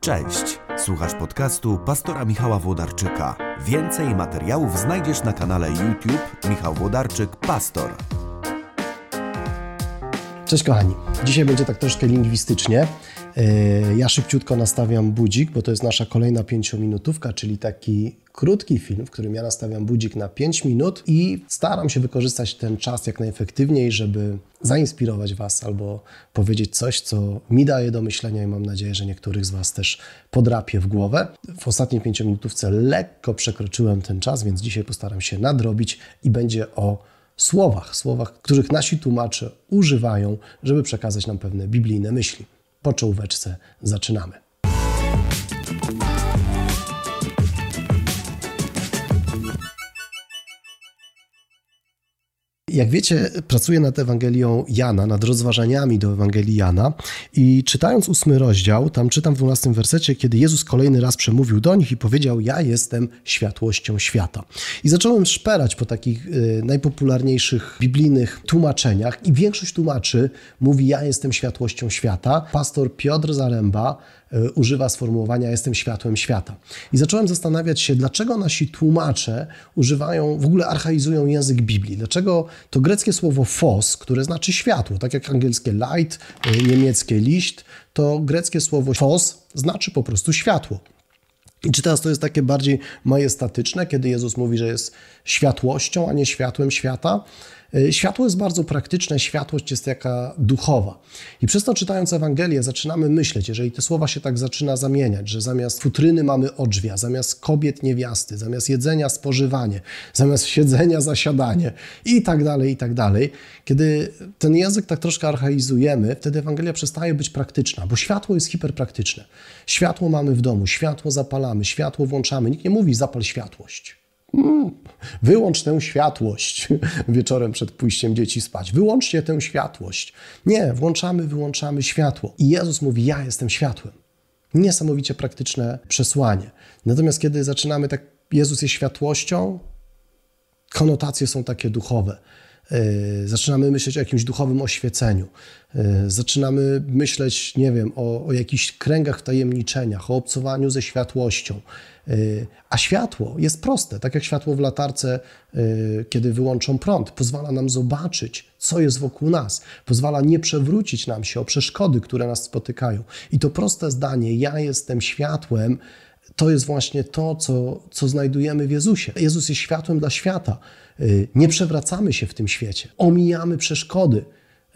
Cześć, słuchasz podcastu pastora Michała Włodarczyka. Więcej materiałów znajdziesz na kanale YouTube Michał Włodarczyk Pastor. Cześć kochani, dzisiaj będzie tak troszkę lingwistycznie. Yy, Ja szybciutko nastawiam budzik, bo to jest nasza kolejna pięciominutówka, czyli taki krótki film, w którym ja nastawiam budzik na 5 minut i staram się wykorzystać ten czas jak najefektywniej, żeby zainspirować Was albo powiedzieć coś, co mi daje do myślenia i mam nadzieję, że niektórych z Was też podrapie w głowę. W ostatniej pięciominutówce lekko przekroczyłem ten czas, więc dzisiaj postaram się nadrobić i będzie o słowach, słowach, których nasi tłumacze używają, żeby przekazać nam pewne biblijne myśli. Po czołóweczce zaczynamy. Jak wiecie, pracuję nad Ewangelią Jana, nad rozważaniami do Ewangelii Jana i czytając ósmy rozdział, tam czytam w 12 wersecie, kiedy Jezus kolejny raz przemówił do nich i powiedział, ja jestem światłością świata. I zacząłem szperać po takich y, najpopularniejszych biblijnych tłumaczeniach i większość tłumaczy mówi, ja jestem światłością świata. Pastor Piotr Zaręba y, używa sformułowania jestem światłem świata. I zacząłem zastanawiać się, dlaczego nasi tłumacze używają, w ogóle archaizują język Biblii. Dlaczego to greckie słowo fos, które znaczy światło, tak jak angielskie light, y, niemieckie licht, to greckie słowo fos znaczy po prostu światło. I czy teraz to jest takie bardziej majestatyczne, kiedy Jezus mówi, że jest światłością, a nie światłem świata? Y, Światło jest bardzo praktyczne, światłość jest jaka duchowa. I przez to czytając Ewangelię zaczynamy myśleć, jeżeli te słowa się tak zaczyna zamieniać, że zamiast futryny mamy odrzwia, zamiast kobiet niewiasty, zamiast jedzenia spożywanie, zamiast siedzenia zasiadanie i tak dalej, i tak dalej. Kiedy ten język tak troszkę archaizujemy, wtedy Ewangelia przestaje być praktyczna, bo światło jest hiperpraktyczne. Światło mamy w domu, światło zapalamy, światło włączamy. Nikt nie mówi zapal światłość. Wyłącz tę światłość wieczorem przed pójściem dzieci spać. Wyłączcie tę światłość. Nie, włączamy, wyłączamy światło. I Jezus mówi: Ja jestem światłem. Niesamowicie praktyczne przesłanie. Natomiast kiedy zaczynamy tak, Jezus jest światłością, konotacje są takie duchowe. Yy, Zaczynamy myśleć o jakimś duchowym oświeceniu. Yy, Zaczynamy myśleć, nie wiem, o, o jakichś kręgach tajemniczeniach, o obcowaniu ze światłością. Yy, A światło jest proste, tak jak światło w latarce, kiedy wyłączą prąd, pozwala nam zobaczyć, co jest wokół nas, pozwala nie przewrócić nam się o przeszkody, które nas spotykają. I to proste zdanie: Ja jestem światłem, to jest właśnie to, co, co znajdujemy w Jezusie. Jezus jest światłem dla świata. Y, Nie przewracamy się w tym świecie, omijamy przeszkody,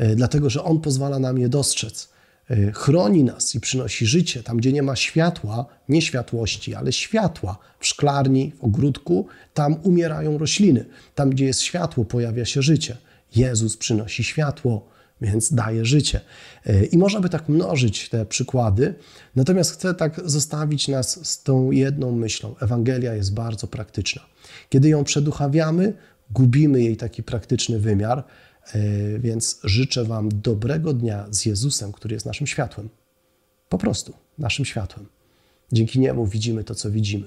y, dlatego że On pozwala nam je dostrzec. Y, Chroni nas i przynosi życie tam, gdzie nie ma światła, nie światłości, ale światła. W szklarni, w ogródku, tam umierają rośliny. Tam, gdzie jest światło, pojawia się życie. Jezus przynosi światło więc daje życie. Y, I można by tak mnożyć te przykłady, natomiast chcę tak zostawić nas z tą jedną myślą. Ewangelia jest bardzo praktyczna. Kiedy ją przeduchawiamy, gubimy jej taki praktyczny wymiar, y, więc życzę Wam dobrego dnia z Jezusem, który jest naszym światłem. Po prostu naszym światłem. Dzięki Niemu widzimy to, co widzimy.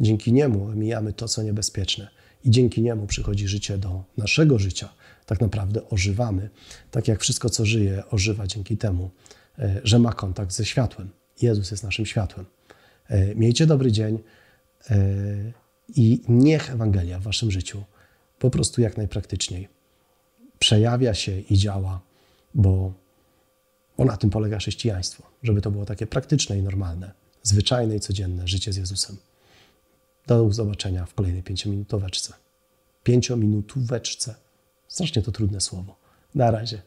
Dzięki Niemu omijamy to, co niebezpieczne. I dzięki Niemu przychodzi życie do naszego życia. Tak naprawdę ożywamy, tak jak wszystko, co żyje, ożywa dzięki temu, e, że ma kontakt ze światłem. Jezus jest naszym światłem. E, Miejcie dobry dzień e, i niech Ewangelia w Waszym życiu po prostu jak najpraktyczniej przejawia się i działa, bo, bo na tym polega chrześcijaństwo, żeby to było takie praktyczne i normalne, zwyczajne i codzienne życie z Jezusem. Do zobaczenia w kolejnej pięciominutóweczce. Pięciominutóweczce. Strasznie to trudne słowo. Na razie.